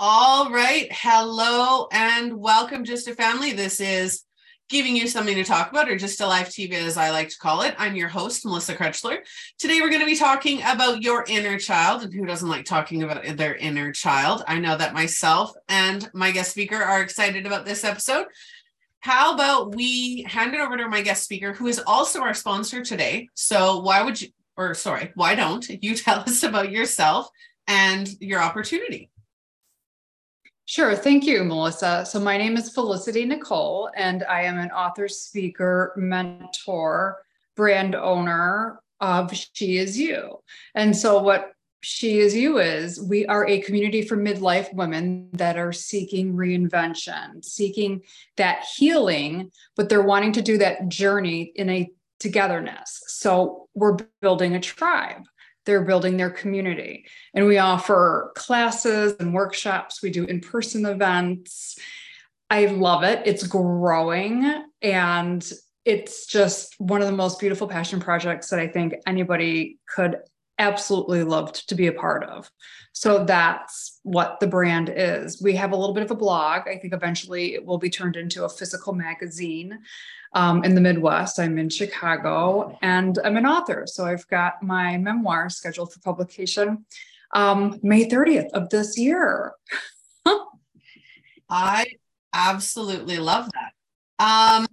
All right. Hello and welcome, GYSTTA Family. This is giving you something to talk about, or GYSTTA live TV, as I like to call it. I'm your host, Melissa Krechler. Today, we're going to be talking about your inner child. And who doesn't like talking about their inner child? I know that myself and my guest speaker are excited about this episode. How about we hand it over to my guest speaker, who is also our sponsor today? So, why would you, or sorry, why don't you tell us about yourself and your opportunity? Sure. Thank you, Melissa. So, my name is Felicity Nicole, and I am an author, speaker, mentor, brand owner of She Is You. And so, what She Is You is we are a community for midlife women that are seeking reinvention, seeking that healing, but they're wanting to do that journey in a togetherness. So, we're building a tribe they're building their community. And we offer classes and workshops, we do in person events. I love it. It's growing and it's just one of the most beautiful passion projects that I think anybody could absolutely loved to be a part of. So that's what the brand is. We have a little bit of a blog. I think eventually it will be turned into a physical magazine um, in the Midwest. I'm in Chicago and I'm an author. So I've got my memoir scheduled for publication um, May 30th of this year. I absolutely love that. Um,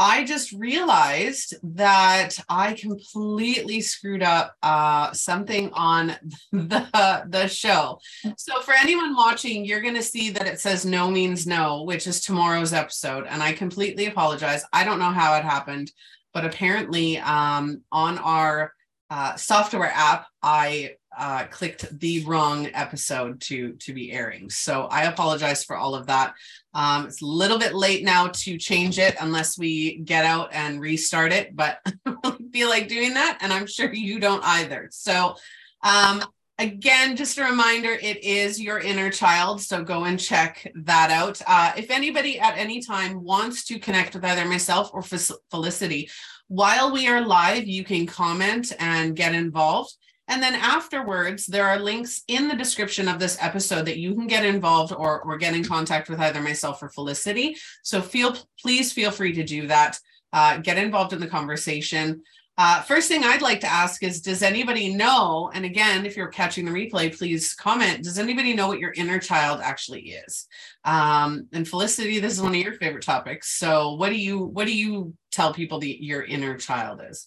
I just realized that I completely screwed up uh, something on the the show. So for anyone watching, you're going to see that it says "no means no," which is tomorrow's episode, and I completely apologize. I don't know how it happened, but apparently um, on our uh, software app, I uh, clicked the wrong episode to to be airing. So I apologize for all of that. Um, it's a little bit late now to change it unless we get out and restart it, but I feel like doing that, and I'm sure you don't either. So um, again, just a reminder, it is your inner child. So go and check that out. Uh, if anybody at any time wants to connect with either myself or Felicity, while we are live, you can comment and get involved. And then afterwards, there are links in the description of this episode that you can get involved or, or get in contact with either myself or Felicity. So feel please feel free to do that. Uh, get involved in the conversation. Uh, first thing I'd like to ask is Does anybody know? And again, if you're catching the replay, please comment. Does anybody know what your inner child actually is? Um, and Felicity, this is one of your favorite topics. So, what do you what do you tell people that your inner child is?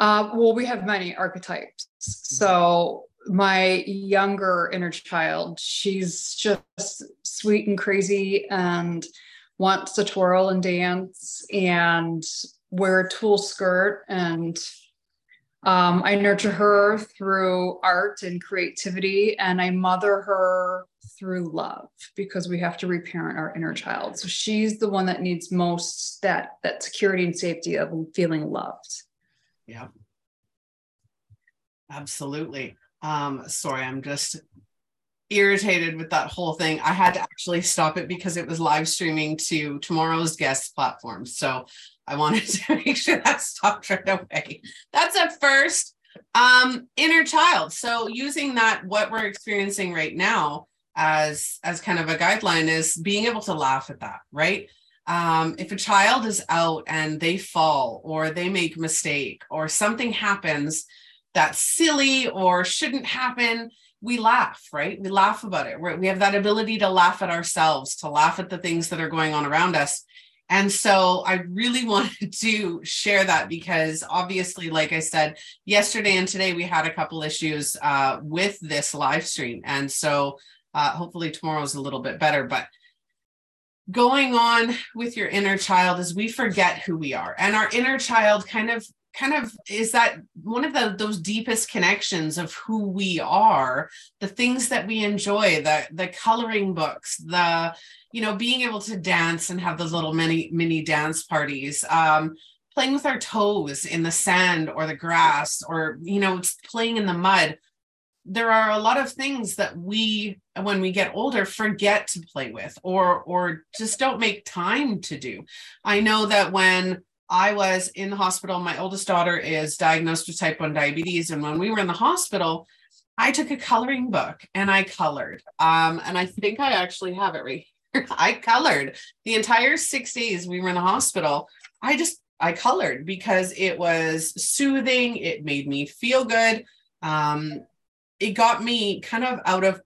Uh, well, we have many archetypes. So my younger inner child, she's just sweet and crazy and wants to twirl and dance and wear a tulle skirt. And um, I nurture her through art and creativity, and I mother her through love because we have to reparent our inner child. So she's the one that needs most that that security and safety of feeling loved. Yeah. Absolutely. Um, sorry, I'm just irritated with that whole thing. I had to actually stop it because it was live streaming to tomorrow's guest platform. So I wanted to make sure that stopped right away. That's a first. Um, inner child. So using that, what we're experiencing right now as as kind of a guideline is being able to laugh at that, right? Um, if a child is out and they fall or they make a mistake or something happens that's silly or shouldn't happen we laugh right? We laugh about it. We're, we have that ability to laugh at ourselves to laugh at the things that are going on around us. And so i really wanted to share that because obviously like i said yesterday and today we had a couple issues uh, with this live stream. And so uh, hopefully tomorrow's a little bit better but going on with your inner child is we forget who we are. And our inner child kind of kind of is that one of the those deepest connections of who we are the things that we enjoy the the coloring books the you know being able to dance and have those little mini mini dance parties um playing with our toes in the sand or the grass or you know playing in the mud there are a lot of things that we when we get older forget to play with or or just don't make time to do i know that when i was in the hospital my oldest daughter is diagnosed with type 1 diabetes and when we were in the hospital I took a coloring book and I colored. Um, and I think I actually have it right here. I colored the entire six days we were in the hospital. I just I colored because it was soothing. It made me feel good. Um, it got me kind of out of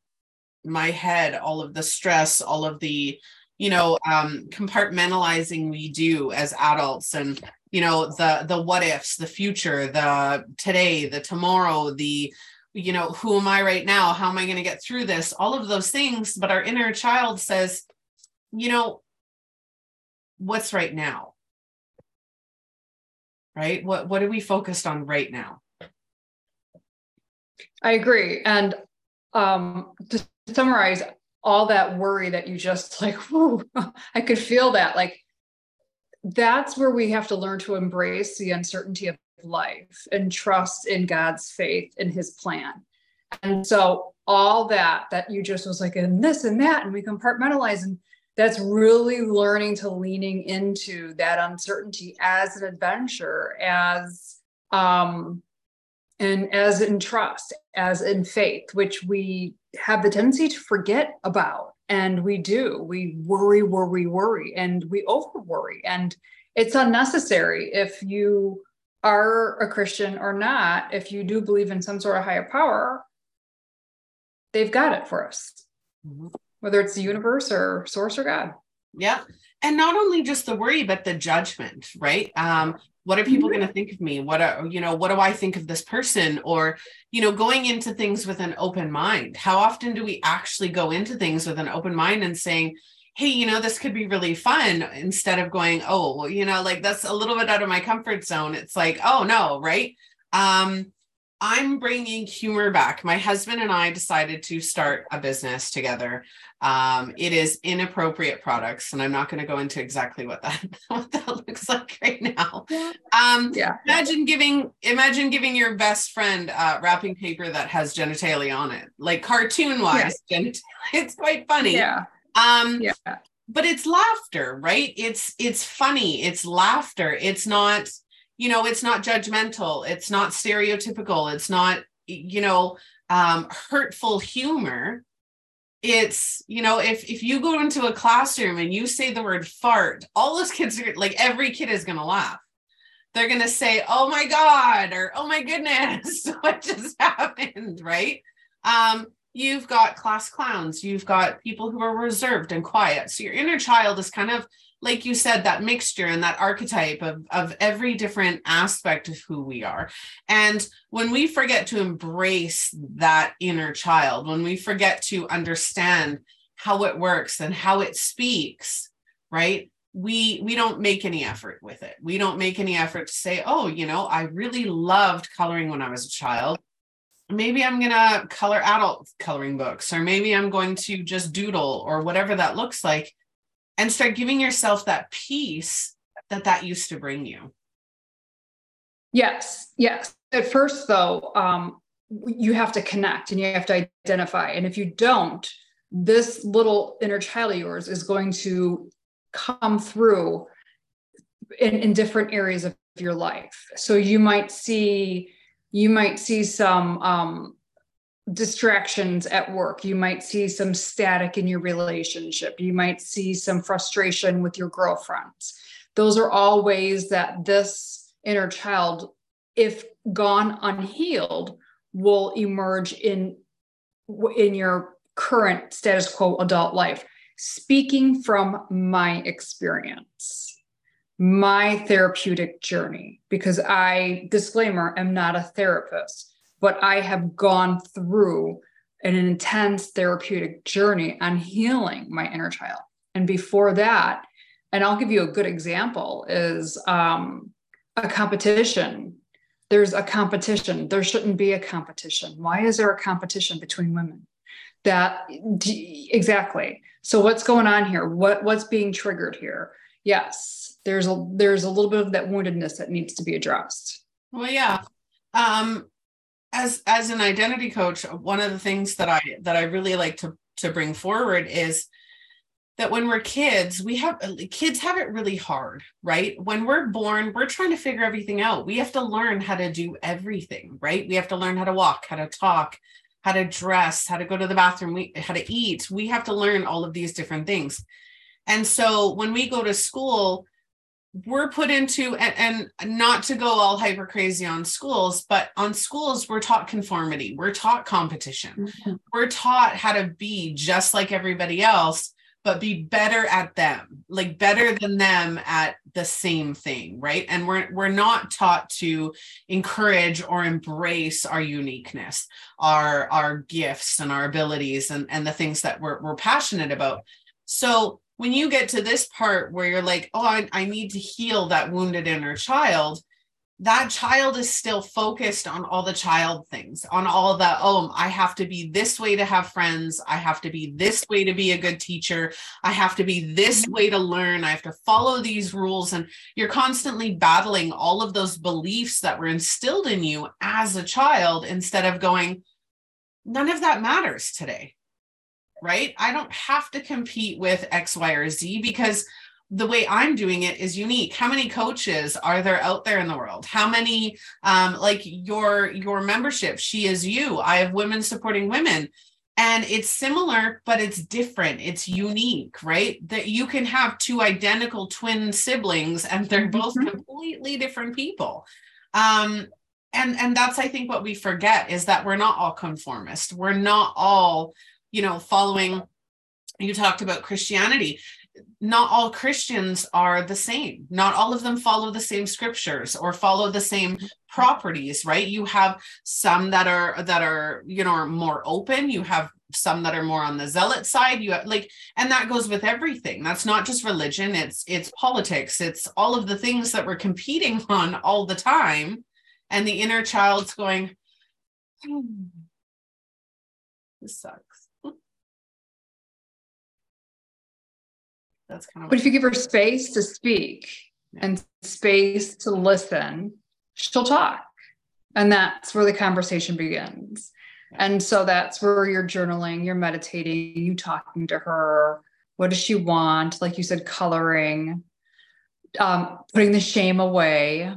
my head, all of the stress, all of the, you know, um, compartmentalizing we do as adults and you know the the what ifs the future the today the tomorrow the you know who am i right now? How am i going to get through this? All of those things but our inner child says you know what's right now? Right? What what are we focused on right now i agree. And um to summarize all that worry that you just like whoa, i could feel that like that's where we have to learn to embrace the uncertainty of life and trust in god's faith in his plan. And so all that that you just was like and this and that and we compartmentalize and that's really learning to leaning into that uncertainty as an adventure as um and as in trust as in faith which we have the tendency to forget about and we do we worry worry worry and we over worry and it's unnecessary if you are a christian or not if you do believe in some sort of higher power they've got it for us mm-hmm whether it's the universe or source or God. Yeah. And not only just the worry, but the judgment, right? Um, what are people mm-hmm. going to think of me? What are, you know, what do I think of this person? Or, you know, going into things with an open mind. How often do we actually go into things with an open mind and saying, hey, you know, this could be really fun instead of going, oh, well, you know, like that's a little bit out of my comfort zone. It's like, oh no, right? Um, I'm bringing humor back. My husband and I decided to start a business together. Um, it is inappropriate products, and I'm not going to go into exactly what that what that looks like right now. Um, yeah. Imagine giving imagine giving your best friend uh, wrapping paper that has genitalia on it, like cartoon wise. Yeah. Genitalia. It's quite funny. Yeah. Um, yeah. But it's laughter, right? It's it's funny. It's laughter. It's not you know it's not judgmental it's not stereotypical it's not you know um, hurtful humor. It's you know if if you go into a classroom and you say the word fart all those kids are like every kid is going to laugh. They're going to say oh my god or oh my goodness what just happened right? Um you've got class clowns you've got people who are reserved and quiet. So your inner child is kind of like you said, that mixture and that archetype of, of every different aspect of who we are. And when we forget to embrace that inner child, when we forget to understand how it works and how it speaks, right? We we don't make any effort with it. We don't make any effort to say, oh, you know, I really loved coloring when I was a child maybe I'm going to color adult coloring books, or maybe I'm going to just doodle or whatever that looks like and start giving yourself that peace that that used to bring you. Yes, yes. At first, though, um, you have to connect and you have to identify. And if you don't, this little inner child of yours is going to come through in, in different areas of your life. So you might see you might see some um, distractions at work. You might see some static in your relationship. You might see some frustration with your girlfriends. Those are all ways that this inner child, if gone unhealed, will emerge in in your current status quo adult life. Speaking from my experience, my therapeutic journey, because I, disclaimer, am not a therapist but I have gone through an intense therapeutic journey on healing my inner child. And before that, and I'll give you a good example is um, a competition. There's a competition. There shouldn't be a competition. Why is there a competition between women? That exactly. So what's going on here? What what's being triggered here? Yes, there's a there's a little bit of that woundedness that needs to be addressed. Well, yeah. Um, as as an identity coach one of the things that i that i really like to to bring forward is that when we're kids we have kids have it really hard right when we're born we're trying to figure everything out we have to learn how to do everything right we have to learn how to walk how to talk how to dress, how to go to the bathroom, we, how to eat. We have to learn all of these different things. And so when we go to school, we're put into and, and, not to go all hyper crazy on schools but on schools we're taught conformity we're taught competition. Mm-hmm. we're taught how to be just like everybody else but be better at them like better than them at the same thing right? And we're we're not taught to encourage or embrace our uniqueness our our gifts and our abilities and and the things that we're, we're passionate about. So when you get to this part where you're like, oh, I, I need to heal that wounded inner child, that child is still focused on all the child things, on all the, oh, I have to be this way to have friends. I have to be this way to be a good teacher. I have to be this mm-hmm. way to learn. I have to follow these rules. And you're constantly battling all of those beliefs that were instilled in you as a child instead of going, none of that matters today right? I don't have to compete with X, Y, or Z because the way I'm doing it is unique. How many coaches are there out there in the world? How many um like your your membership, she is you. I have women supporting women. And it's similar, but it's different. It's unique, right? That you can have two identical twin siblings and they're both mm-hmm. completely different people. Um, and and that's I think what we forget is that we're not all conformist. We're not all you know, following, you talked about Christianity. Not all Christians are the same. Not all of them follow the same scriptures or follow the same properties, right? You have some that are that are, you know, are more open. You have some that are more on the zealot side you have, like and that goes with everything that's not just religion it's it's politics it's all of the things that we're competing on all the time and the inner child's going hmm, this sucks that's kind of but if you give her space to speak yeah. and space to listen she'll talk. And that's where the conversation begins. Yeah. and so that's where you're journaling you're meditating you talking to her. What does she want? Like you said coloring um, putting the shame away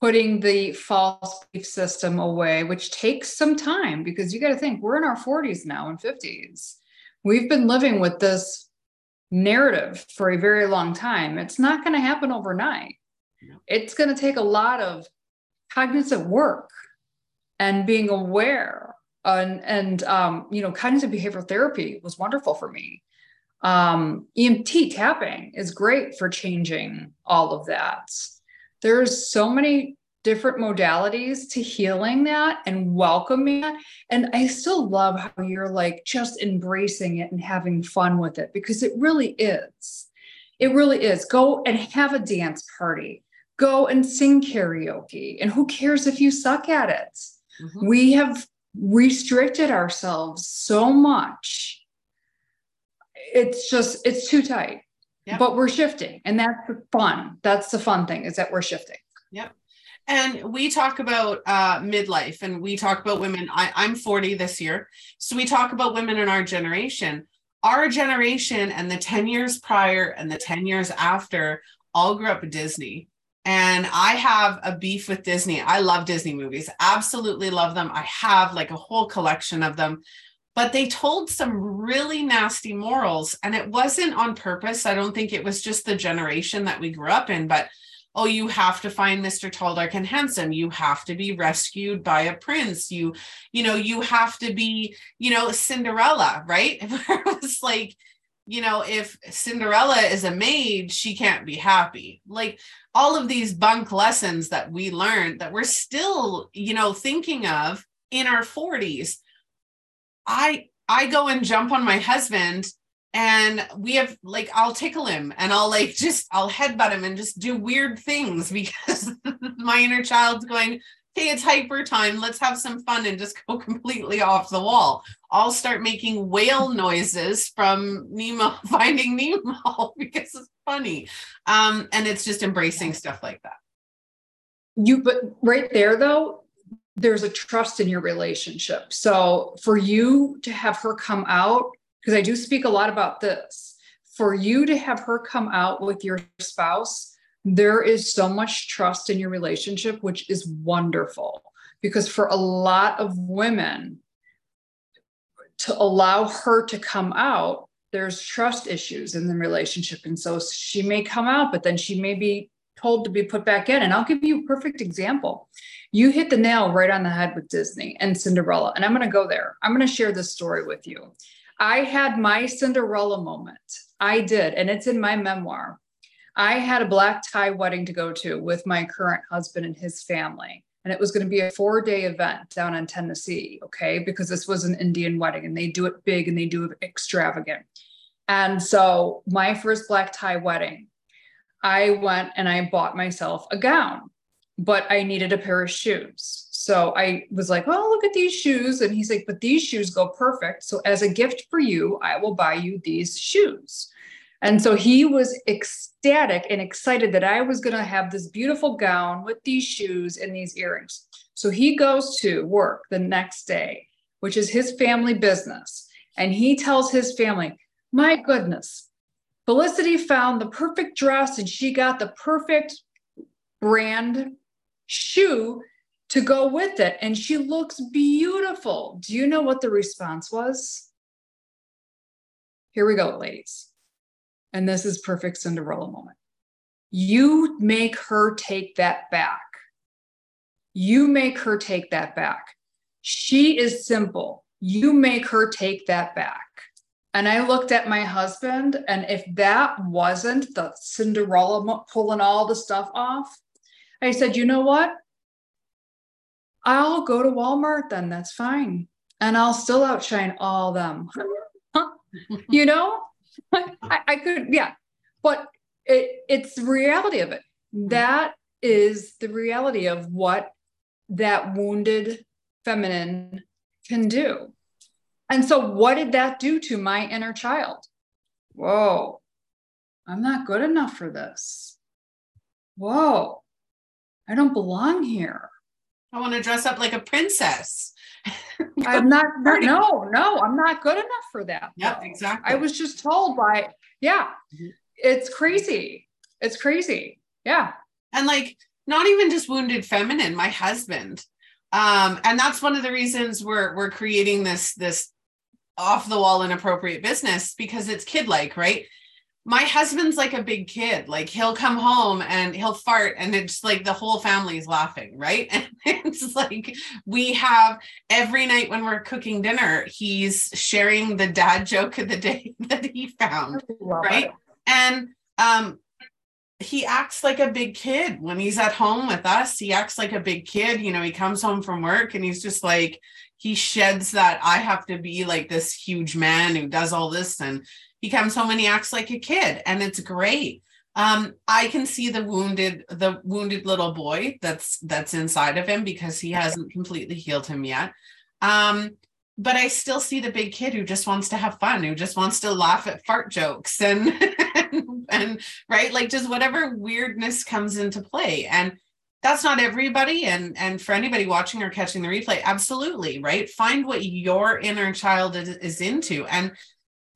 putting the false belief system away which takes some time because you got to think we're in our 40s now and 50s we've been living with this narrative for a very long time. It's not going to happen overnight. It's going to take a lot of cognitive work and being aware. And, and um, you know, cognitive behavioral therapy was wonderful for me. Um, EFT tapping is great for changing all of that. There's so many different modalities to healing that and welcoming that. And I still love how you're like just embracing it and having fun with it because it really is. It really is. Go and have a dance party, go and sing karaoke. And who cares if you suck at it? Mm-hmm. We have restricted ourselves so much. It's just, it's too tight. Yep. But we're shifting, and that's fun. That's the fun thing is that we're shifting. Yep. And we talk about uh, midlife and we talk about women. I, I'm 40 this year. So we talk about women in our generation. Our generation and the 10 years prior and the 10 years after all grew up with Disney. And I have a beef with Disney. I love Disney movies, absolutely love them. I have like a whole collection of them, but they told some really nasty morals. And it wasn't on purpose. I don't think it was just the generation that we grew up in, but oh you have to find mr tall dark and handsome. You have to be rescued by a prince. You you know you have to be you know cinderella right? It was like you know if cinderella is a maid she can't be happy. Like all of these bunk lessons that we learned that we're still you know thinking of in our 40s i i go and jump on my husband and we have like I'll tickle him and I'll like just I'll headbutt him and just do weird things because my inner child's going, hey, it's hyper time. Let's have some fun and just go completely off the wall. I'll start making whale noises from Nemo finding Nemo because it's funny. Um, and it's just embracing stuff like that. You but right there though, there's a trust in your relationship. So for you to have her come out because I do speak a lot about this. For you to have her come out with your spouse, there is so much trust in your relationship, which is wonderful. Because for a lot of women, to allow her to come out, there's trust issues in the relationship. And so she may come out, but then she may be told to be put back in. And I'll give you a perfect example. You hit the nail right on the head with Disney and Cinderella. And I'm going to go there. I'm going to share this story with you. I had my Cinderella moment. I did. And it's in my memoir. I had a black tie wedding to go to with my current husband and his family. And it was going to be a four day event down in Tennessee. Okay. Because this was an Indian wedding and they do it big and they do it extravagant. And so my first black tie wedding, I went and I bought myself a gown, but I needed a pair of shoes. So I was like, well, look at these shoes. And he's like, but these shoes go perfect. So as a gift for you, I will buy you these shoes. And so he was ecstatic and excited that I was going to have this beautiful gown with these shoes and these earrings. So he goes to work the next day, which is his family business. And he tells his family, My goodness, Felicity found the perfect dress and she got the perfect brand shoe to go with it. And she looks beautiful. Do you know what the response was? Here we go, ladies. And this is perfect Cinderella moment. You make her take that back. You make her take that back. She is simple. You make her take that back. And I looked at my husband, and if that wasn't the Cinderella pulling all the stuff off, I said, you know what? I'll go to Walmart then. That's fine. And I'll still outshine all them. you know, I, I, could, yeah. But it, it's the reality of it. Mm-hmm. That is the reality of what that wounded feminine can do. And so, what did that do to my inner child? Whoa, I'm not good enough for this. Whoa, I don't belong here. I want to dress up like a princess. I'm not, no, no, I'm not good enough for that. Yeah, exactly. I was just told by, yeah, mm-hmm. it's crazy. It's crazy. Yeah. And like, not even just wounded feminine, my husband. Um, and that's one of the reasons we're we're creating this this off the wall inappropriate business because it's kid like, right? My husband's like a big kid. Like he'll come home and he'll fart, and it's like the whole family's laughing, right? And it's like we have every night when we're cooking dinner, he's sharing the dad joke of the day that he found, right? It. And um, he acts like a big kid when he's at home with us. He acts like a big kid. You know, he comes home from work and he's just like, he sheds that I have to be like this huge man who does all this and he comes home and he acts like a kid and it's great. Um, i can see the wounded the wounded little boy that's that's inside of him because he hasn't completely healed him yet. Um, but i still see the big kid who just wants to have fun who just wants to laugh at fart jokes and and, and right? Like just whatever weirdness comes into play. And that's not everybody. And and for anybody watching or catching the replay absolutely right? Find what your inner child is, is into. And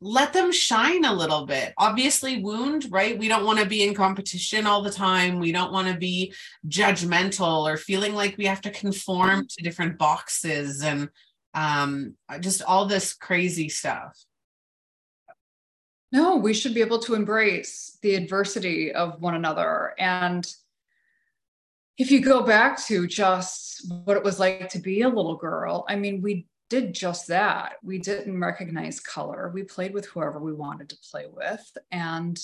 let them shine a little bit. Obviously, wound, right? We don't want to be in competition all the time. We don't want to be judgmental or feeling like we have to conform to different boxes and um, just all this crazy stuff. No, we should be able to embrace the adversity of one another. And if you go back to just what it was like to be a little girl, I mean, we did just that. We didn't recognize color. We played with whoever we wanted to play with and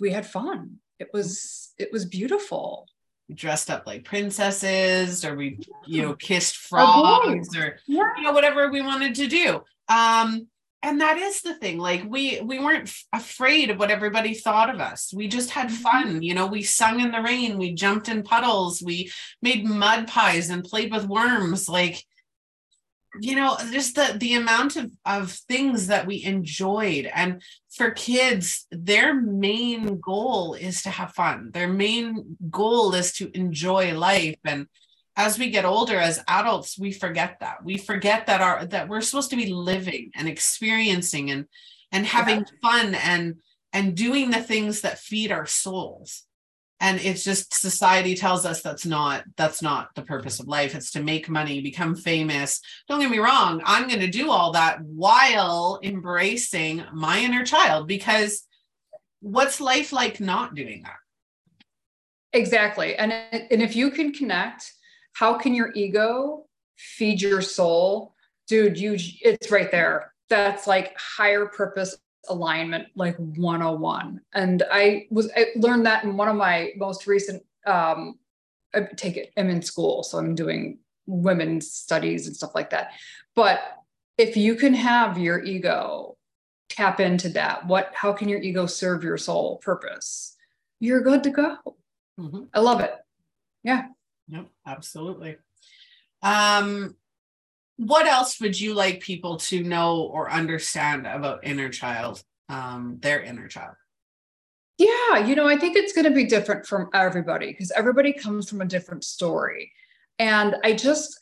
we had fun. It was it was beautiful. We dressed up like princesses or we you know kissed frogs or yeah. you know whatever we wanted to do. Um and that is the thing like we we weren't f- afraid of what everybody thought of us we just had mm-hmm. fun you know we sung in the rain we jumped in puddles we made mud pies and played with worms like you know just the the amount of of things that we enjoyed. And for kids their main goal is to have fun. Their main goal is to enjoy life. And as we get older as adults we forget that. We forget that our that we're supposed to be living and experiencing and and having yeah. fun and and doing the things that feed our souls and it's just society tells us that's not that's not the purpose of life. It's to make money become famous. Don't get me wrong i'm going to do all that while embracing my inner child because what's life like not doing that? Exactly. And and if you can connect how can your ego feed your soul? Dude you it's right there. That's like higher purpose alignment like 101 and i was i learned that in one of my most recent um i take it i'm in school so i'm doing women's studies and stuff like that. But if you can have your ego tap into that what how can your ego serve your soul purpose? You're good to go. Mm-hmm. i love it. Yeah. Yep absolutely. Um what else would you like people to know or understand about inner child um, their inner child? Yeah you know i think it's going to be different from everybody because everybody comes from a different story. And i just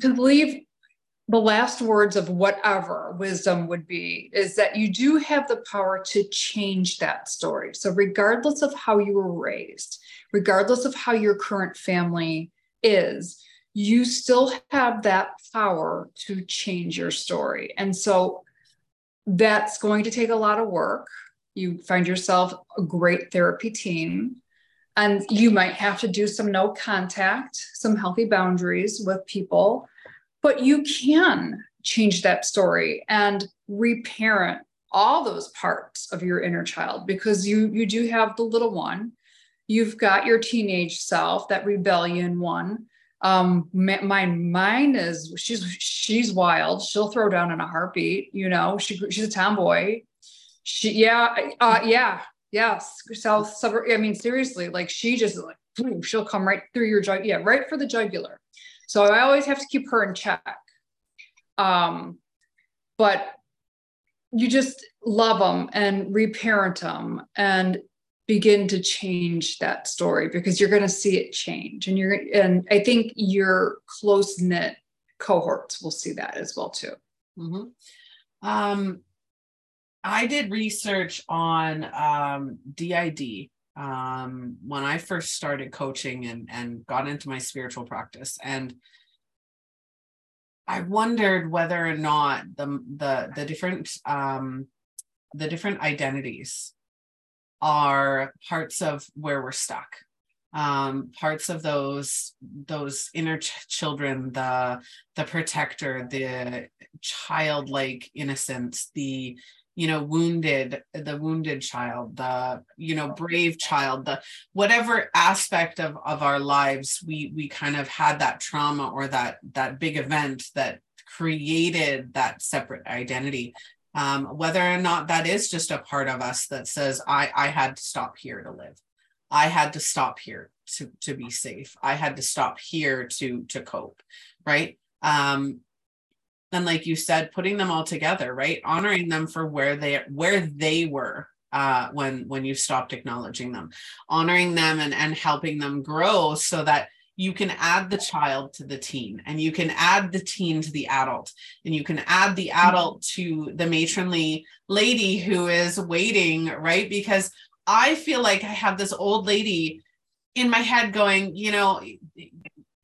to leave the last words of whatever wisdom would be is that you do have the power to change that story. So regardless of how you were raised regardless of how your current family is you still have that power to change your story. And so that's going to take a lot of work. You find yourself a great therapy team, and you might have to do some no contact, some healthy boundaries with people, but you can change that story and reparent all those parts of your inner child because you you do have the little one you've got your teenage self that rebellion one um my mine is she's she's wild. She'll throw down in a heartbeat you know? She she's a tomboy. She yeah uh yeah yes. South suburb i mean seriously like she just like she'll come right through your jug yeah right for the jugular. So i always have to keep her in check. Um but you just love them and reparent them and begin to change that story because you're going to see it change. And you're and i think your close knit cohorts will see that as well too. Mm-hmm. um, i did research on um, did um, when i first started coaching and and got into my spiritual practice. And i wondered whether or not the the the different um, the different identities are parts of where we're stuck. Um, parts of those those inner ch- children the the protector the childlike innocence the you know wounded the wounded child the you know brave child the whatever aspect of of our lives we we kind of had that trauma or that that big event that created that separate identity um, whether or not that is just a part of us that says i i had to stop here to live. I had to stop here to to be safe. I had to stop here to to cope right? Um and like you said putting them all together right? Honoring them for where they where they were uh when when you stopped acknowledging them. Honoring them and and helping them grow so that you can add the child to the teen and you can add the teen to the adult and you can add the mm-hmm. adult to the matronly lady who is waiting right because i feel like i have this old lady in my head going you know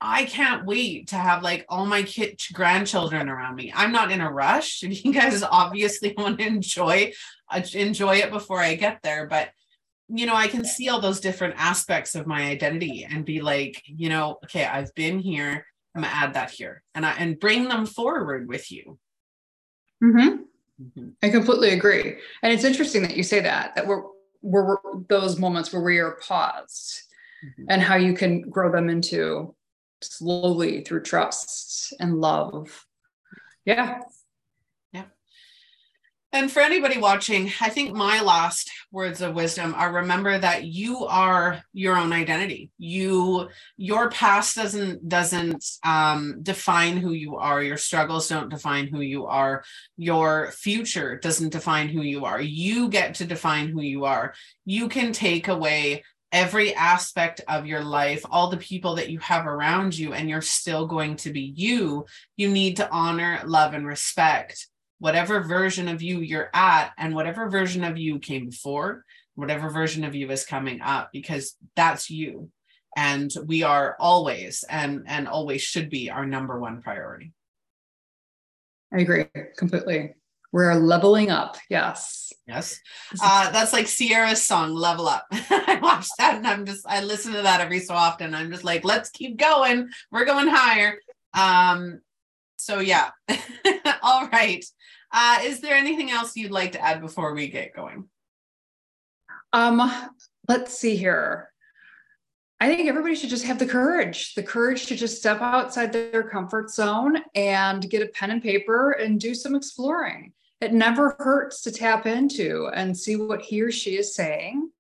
I can't wait to have like all my kid grandchildren around me. I'm not in a rush. You guys obviously want to enjoy uh, enjoy it before I get there, but you know, I can see all those different aspects of my identity and be like, you know, okay, I've been here. I'm gonna add that here, and I and bring them forward with you. Mm-hmm. Mm-hmm. I completely agree, and it's interesting that you say that that we're we're those moments where we are paused, mm-hmm. and how you can grow them into slowly through trust and love. Yeah, and for anybody watching, I think my last words of wisdom are remember that you are your own identity. You your past doesn't doesn't um, define who you are. Your struggles don't define who you are. Your future doesn't define who you are. You get to define who you are. You can take away every aspect of your life, all the people that you have around you, and you're still going to be you. You need to honor, love, and respect whatever version of you you're at and whatever version of you came before whatever version of you is coming up, because that's you. And we are always and and always should be our number one priority. I agree completely. We're leveling up. Yes. Yes. Uh, that's like Ciara's song, Level Up. I watch that and I'm just, I listen to that every so often. I'm just like, let's keep going. We're going higher. Um, so yeah. All right. Uh, is there anything else you'd like to add before we get going? Um, let's see here. I think everybody should just have the courage, the courage to just step outside their comfort zone and get a pen and paper and do some exploring. It never hurts to tap into and see what he or she is saying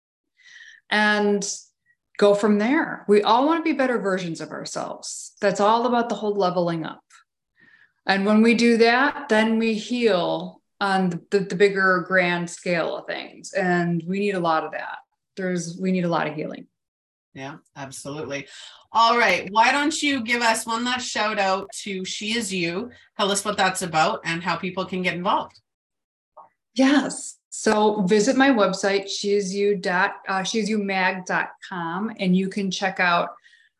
and go from there. We all want to be better versions of ourselves. That's all about the whole leveling up. And when we do that, then we heal on the, the bigger grand scale of things. And we need a lot of that. There's, we need a lot of healing. Yeah, absolutely. All right. Why don't you give us one last shout out to She Is You? Tell us what that's about and how people can get involved. Yes. So visit my website, sheisisyou dot uh, and you can check out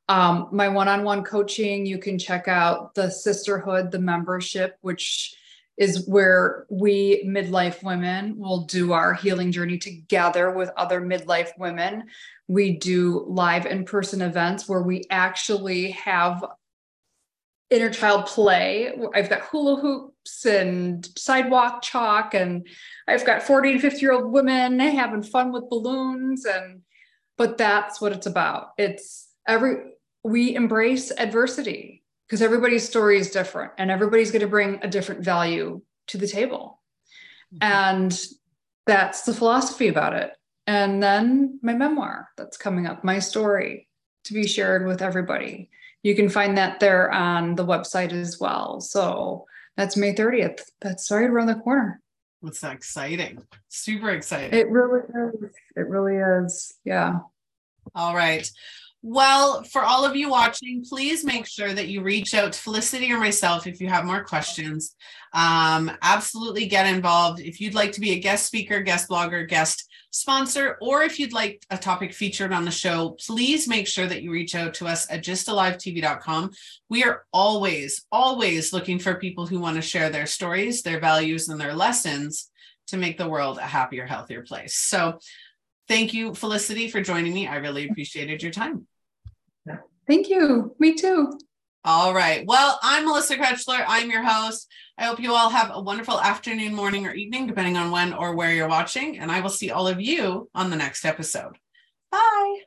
um, my one-on-one coaching. You can check out the sisterhood, the membership, which is where we midlife women will do our healing journey together with other midlife women. We do live in-person events where we actually have inner child play. I've got hula hoops and sidewalk chalk, and I've got 40 and 50 year old women having fun with balloons. And but that's what it's about. It's every we embrace adversity because everybody's story is different and everybody's going to bring a different value to the table. Mm-hmm. And that's the philosophy about it. And then my memoir that's coming up, my story to be shared with everybody you can find that there on the website as well. So that's May 30th. That's right around the corner. That's exciting. Super exciting. It really is. It really is. Yeah. All right. Well, for all of you watching, please make sure that you reach out to Felicity or myself if you have more questions. Um, absolutely get involved. If you'd like to be a guest speaker, guest blogger, guest sponsor, or if you'd like a topic featured on the show, please make sure that you reach out to us at gysttalivetv.com. We are always, always looking for people who want to share their stories, their values, and their lessons to make the world a happier, healthier place. So thank you, Felicity, for joining me. I really appreciated your time. Thank you. Me too. All right. Well, I'm Melissa Krechler. I'm your host. I hope you all have a wonderful afternoon, morning, or evening, depending on when or where you're watching. And I will see all of you on the next episode. Bye.